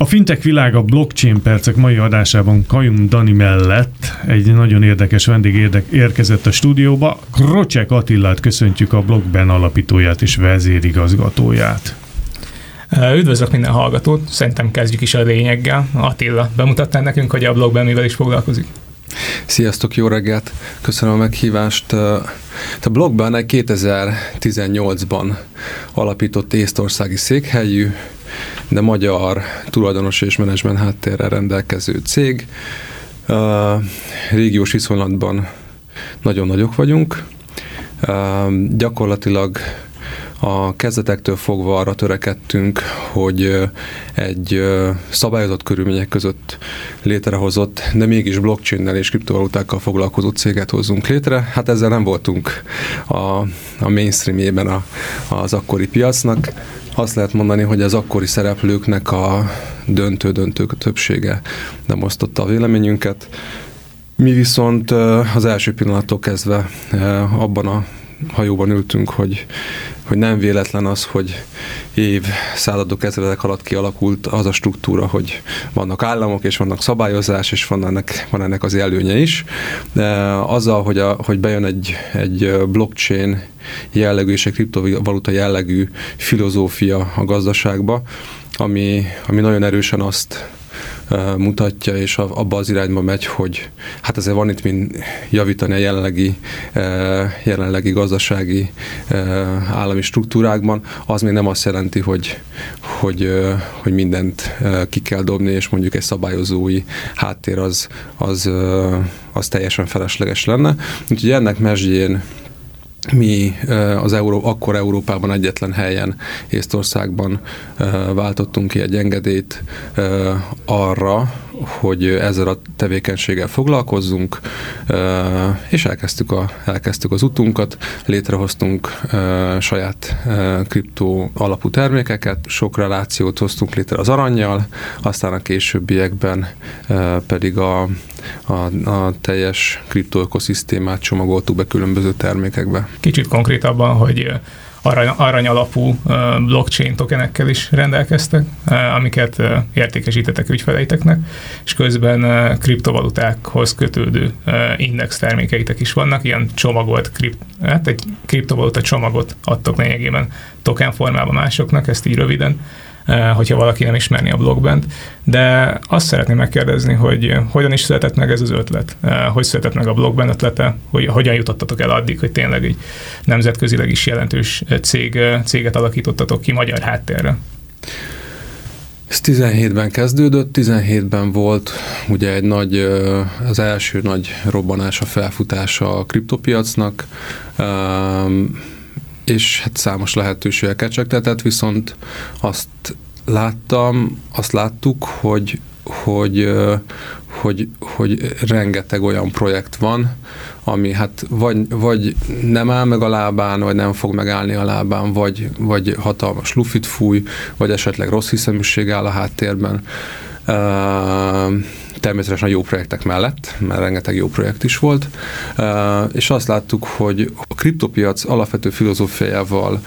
A fintech világa blockchain percek mai adásában Kajum Dani mellett egy nagyon érdekes vendég érdek érkezett a stúdióba. Krocsek Attillát köszöntjük a blogben alapítóját és vezérigazgatóját. Üdvözlök minden hallgatót, szerintem kezdjük is a lényeggel. Attila, bemutattál nekünk, hogy a blogban mivel is foglalkozik? Sziasztok, jó reggelt! Köszönöm a meghívást. A blogban egy 2018-ban alapított észtországi székhelyű, de magyar tulajdonos és menedzsment háttérrel rendelkező cég. Régiós viszonylatban nagyon nagyok vagyunk. Gyakorlatilag a kezdetektől fogva arra törekedtünk, hogy egy szabályozott körülmények között létrehozott, de mégis blockchain-nel és kriptovalutákkal foglalkozó céget hozzunk létre. Hát ezzel nem voltunk a, a mainstreamjében a, az akkori piacnak. Azt lehet mondani, hogy az akkori szereplőknek a döntő-döntő többsége nem osztotta a véleményünket. Mi viszont az első pillanattól kezdve abban a hajóban ültünk, hogy, hogy nem véletlen az, hogy év, századok, ezredek alatt kialakult az a struktúra, hogy vannak államok, és vannak szabályozás, és van ennek, van ennek az előnye is. De azzal, hogy, a, hogy bejön egy, egy blockchain jellegű és egy kriptovaluta jellegű filozófia a gazdaságba, ami, ami nagyon erősen azt mutatja, és abba az irányba megy, hogy hát ezzel van itt mind javítani a jelenlegi, jelenlegi gazdasági állami struktúrákban, az még nem azt jelenti, hogy, hogy, hogy mindent ki kell dobni, és mondjuk egy szabályozói háttér az, az, az teljesen felesleges lenne. Úgyhogy ennek mesdjén mi az Euró, akkor Európában egyetlen helyen, Észtországban váltottunk ki egy engedélyt arra, hogy ezzel a tevékenységgel foglalkozzunk, és elkezdtük, a, elkezdtük az utunkat, létrehoztunk saját kriptó alapú termékeket, sok relációt hoztunk létre az aranyjal, aztán a későbbiekben pedig a, a, a teljes kriptoökoszisztémát csomagoltuk be különböző termékekbe. Kicsit konkrétabban, hogy arany, arany alapú blockchain tokenekkel is rendelkeztek, amiket értékesítetek ügyfeleiteknek, és közben kriptovalutákhoz kötődő index termékeitek is vannak, ilyen csomagolt, kript, hát egy kriptovaluta csomagot adtok lényegében token formában másoknak, ezt így röviden hogyha valaki nem ismerni a blogbent. De azt szeretném megkérdezni, hogy hogyan is született meg ez az ötlet? Eh, hogy született meg a blogben ötlete? Hogy hogyan jutottatok el addig, hogy tényleg egy nemzetközileg is jelentős cég, eh, céget alakítottatok ki magyar háttérre? Ez 17-ben kezdődött, 17-ben volt ugye egy nagy, az első nagy robbanása, felfutása a kriptopiacnak, és hát számos lehetőségeket csökkentett, viszont azt láttam, azt láttuk, hogy, hogy, hogy, hogy rengeteg olyan projekt van, ami hát vagy, vagy nem áll meg a lábán, vagy nem fog megállni a lábán, vagy, vagy hatalmas lufit fúj, vagy esetleg rossz hiszeműség áll a háttérben természetesen a jó projektek mellett, mert rengeteg jó projekt is volt, és azt láttuk, hogy a kriptopiac alapvető filozófiájával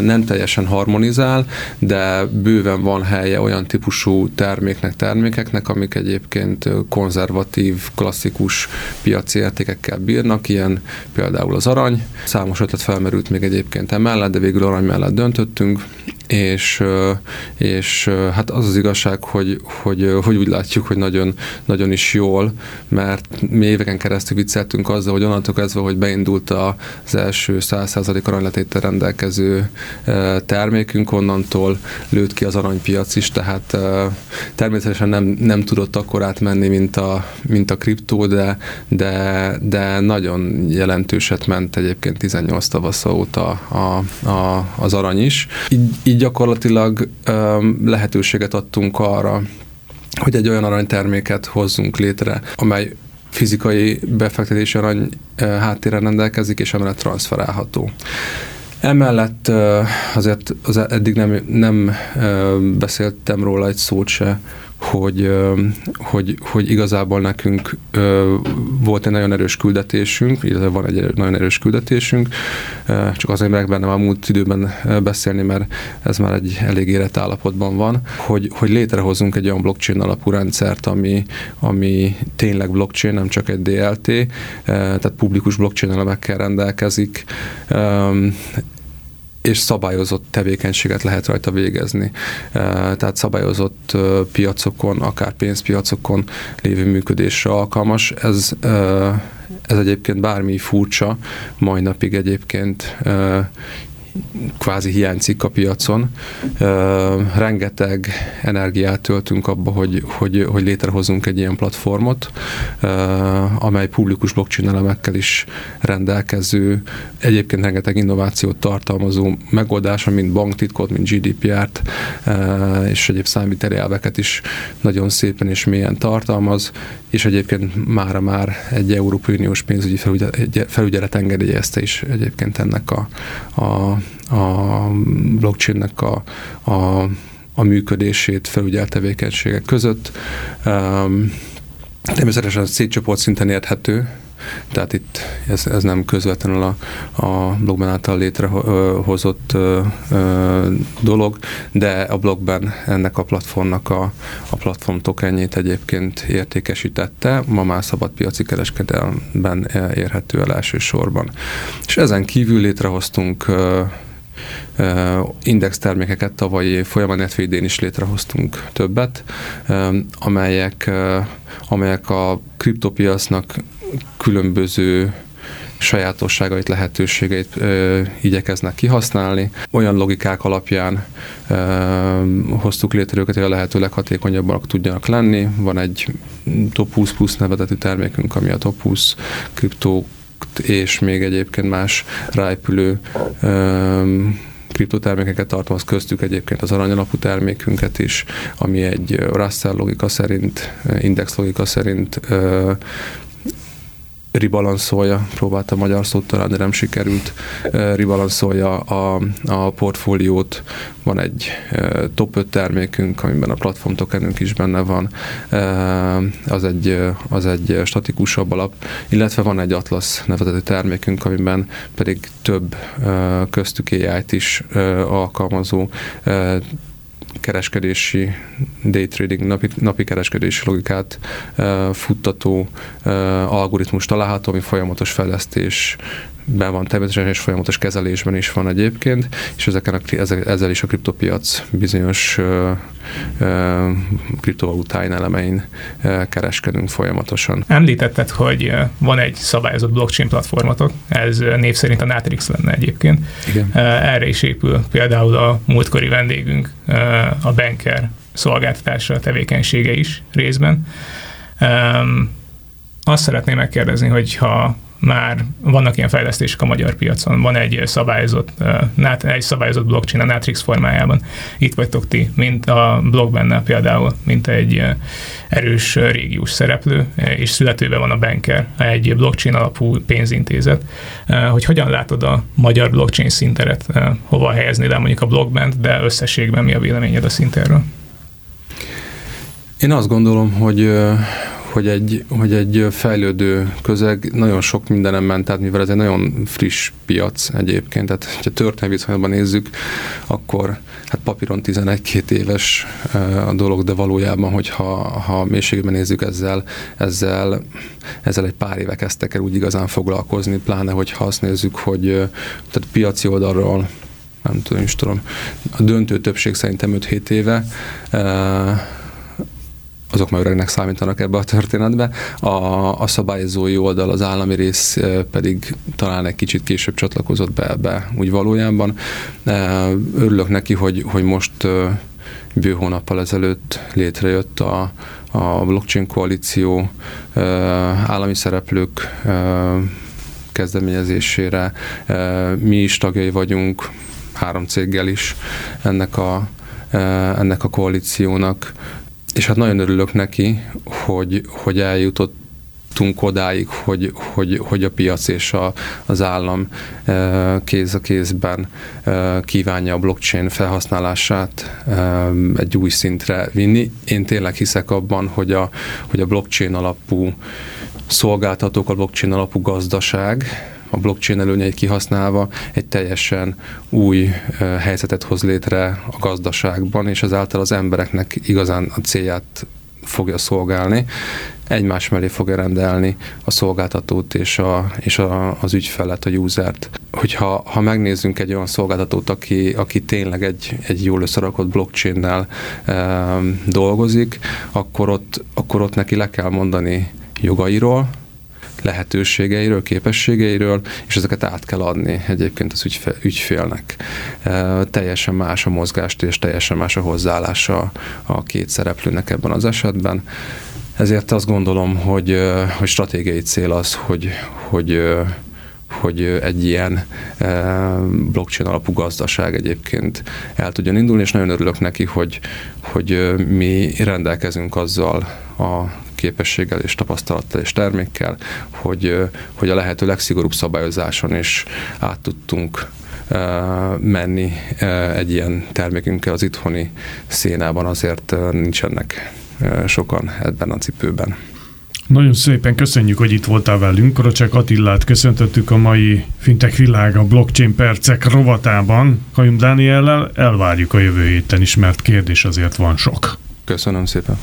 nem teljesen harmonizál, de bőven van helye olyan típusú terméknek, termékeknek, amik egyébként konzervatív, klasszikus piaci értékekkel bírnak, ilyen például az arany. Számos ötlet felmerült még egyébként emellett, de végül arany mellett döntöttünk, és, és hát az az igazság, hogy, hogy, hogy úgy látjuk, hogy nagyon, nagyon is jól, mert mi éveken keresztül vicceltünk azzal, hogy onnantól kezdve, hogy beindult az első 100% aranyletétel rendelkező termékünk, onnantól lőtt ki az aranypiac is, tehát természetesen nem, nem tudott akkor átmenni, mint a, mint a kriptó, de, de, de nagyon jelentőset ment egyébként 18 tavasz óta a, a, az arany is. Így, így gyakorlatilag lehetőséget adtunk arra, hogy egy olyan aranyterméket hozzunk létre, amely fizikai befektetési arany háttérren rendelkezik, és emellett transferálható. Emellett azért az eddig nem, nem beszéltem róla egy szót se, hogy, hogy, hogy igazából nekünk volt egy nagyon erős küldetésünk, illetve van egy nagyon erős küldetésünk, csak azért meg bennem a múlt időben beszélni, mert ez már egy elég érett állapotban van, hogy, hogy létrehozunk egy olyan blockchain alapú rendszert, ami, ami tényleg blockchain, nem csak egy DLT, tehát publikus blockchain elemekkel rendelkezik, és szabályozott tevékenységet lehet rajta végezni. Tehát szabályozott piacokon, akár pénzpiacokon lévő működésre alkalmas. Ez, ez egyébként bármi furcsa, mai napig egyébként kvázi hiányzik a piacon. Rengeteg energiát töltünk abba, hogy, hogy, hogy létrehozunk egy ilyen platformot, amely publikus blockchain elemekkel is rendelkező, egyébként rengeteg innovációt tartalmazó megoldása, mint banktitkot, mint GDPR-t, és egyéb számviteli elveket is nagyon szépen és mélyen tartalmaz, és egyébként mára már egy Európai Uniós pénzügyi felügyelet engedélyezte is egyébként ennek a, a, a blockchainnek a, a, a működését felügyelt tevékenységek között. Természetesen szétcsoport szinten érthető, tehát itt ez, ez nem közvetlenül a, a blogban által létrehozott ö, ö, dolog, de a blogban ennek a platformnak a, a platform tokenjét egyébként értékesítette, ma már szabadpiaci kereskedelmben érhető el elsősorban. És ezen kívül létrehoztunk ö, index termékeket tavalyi folyamán, illetve idén is létrehoztunk többet, amelyek, amelyek a kriptopiacnak különböző sajátosságait, lehetőségeit ö, igyekeznek kihasználni. Olyan logikák alapján ö, hoztuk létre őket, hogy a lehető leghatékonyabbak tudjanak lenni. Van egy Top 20 Plus nevezetű termékünk, ami a Top 20 kriptó és még egyébként más ráépülő ö, kriptotermékeket tartalmaz, köztük egyébként az aranyalapú termékünket is, ami egy Russell logika szerint, index logika szerint ribalanszolja, próbáltam magyar szót találni, nem sikerült, ribalanszolja a, a portfóliót. Van egy top 5 termékünk, amiben a platform tokenünk is benne van, az egy, az egy statikusabb alap, illetve van egy Atlas nevezetű termékünk, amiben pedig több köztük AI-t is alkalmazó kereskedési, day trading, napi, napi kereskedési logikát uh, futtató uh, algoritmus található, ami folyamatos fejlesztés be van természetesen, és folyamatos kezelésben is van egyébként, és ezeken a, ezzel is a kriptopiac bizonyos kriptovalutáin elemein uh, kereskedünk folyamatosan. Említetted, hogy van egy szabályozott blockchain platformotok, ez név szerint a Natrix lenne egyébként. Igen. Erre is épül például a múltkori vendégünk, a Banker szolgáltatása tevékenysége is részben. Azt szeretném megkérdezni, hogy ha már vannak ilyen fejlesztések a magyar piacon. Van egy szabályozott, egy szabályozott blockchain a Natrix formájában. Itt vagytok ti, mint a blog benne például, mint egy erős régiós szereplő, és születőben van a Banker, egy blockchain alapú pénzintézet. Hogy hogyan látod a magyar blockchain szinteret, hova helyezni le mondjuk a blogbent, de összességben mi a véleményed a szinterről? Én azt gondolom, hogy hogy egy, hogy egy fejlődő közeg nagyon sok mindenem ment, tehát mivel ez egy nagyon friss piac egyébként, tehát ha történelmi viszonylatban nézzük, akkor hát papíron 11-2 éves a dolog, de valójában, hogyha ha mélységben nézzük ezzel, ezzel, ezzel egy pár éve kezdtek el úgy igazán foglalkozni, pláne, hogyha azt nézzük, hogy tehát piaci oldalról nem tudom, is tudom, a döntő többség szerintem 5-7 éve, azok már öregnek számítanak ebbe a történetbe. A, a szabályozói oldal, az állami rész pedig talán egy kicsit később csatlakozott be ebbe úgy valójában. Örülök neki, hogy, hogy most bő hónappal ezelőtt létrejött a, a blockchain koalíció állami szereplők kezdeményezésére. Mi is tagjai vagyunk, három céggel is ennek a, ennek a koalíciónak és hát nagyon örülök neki, hogy, hogy eljutott eljutottunk odáig, hogy, hogy, hogy a piac és a, az állam kéz a kézben kívánja a blockchain felhasználását egy új szintre vinni. Én tényleg hiszek abban, hogy a, hogy a blockchain alapú szolgáltatók, a blockchain alapú gazdaság, a blockchain előnyeit kihasználva egy teljesen új helyzetet hoz létre a gazdaságban, és ezáltal az embereknek igazán a célját fogja szolgálni, egymás mellé fogja rendelni a szolgáltatót és, a, és a, az ügyfelet, a usert. Hogyha ha megnézzünk egy olyan szolgáltatót, aki, aki tényleg egy, egy jól összerakott blockchain-nel e, dolgozik, akkor ott, akkor ott neki le kell mondani jogairól, lehetőségeiről, képességeiről, és ezeket át kell adni egyébként az ügyfe, ügyfélnek. E, teljesen más a mozgást, és teljesen más a hozzáállása a két szereplőnek ebben az esetben. Ezért azt gondolom, hogy, hogy stratégiai cél az, hogy, hogy hogy egy ilyen blockchain alapú gazdaság egyébként el tudjon indulni, és nagyon örülök neki, hogy, hogy mi rendelkezünk azzal a képességgel és tapasztalattal és termékkel, hogy, hogy a lehető legszigorúbb szabályozáson is át tudtunk menni egy ilyen termékünkkel az itthoni szénában, azért nincsenek sokan ebben a cipőben. Nagyon szépen köszönjük, hogy itt voltál velünk. Korocsek Attillát köszöntöttük a mai Fintech világa blockchain percek rovatában. Kajum Dániellel elvárjuk a jövő héten is, mert kérdés azért van sok. Köszönöm szépen.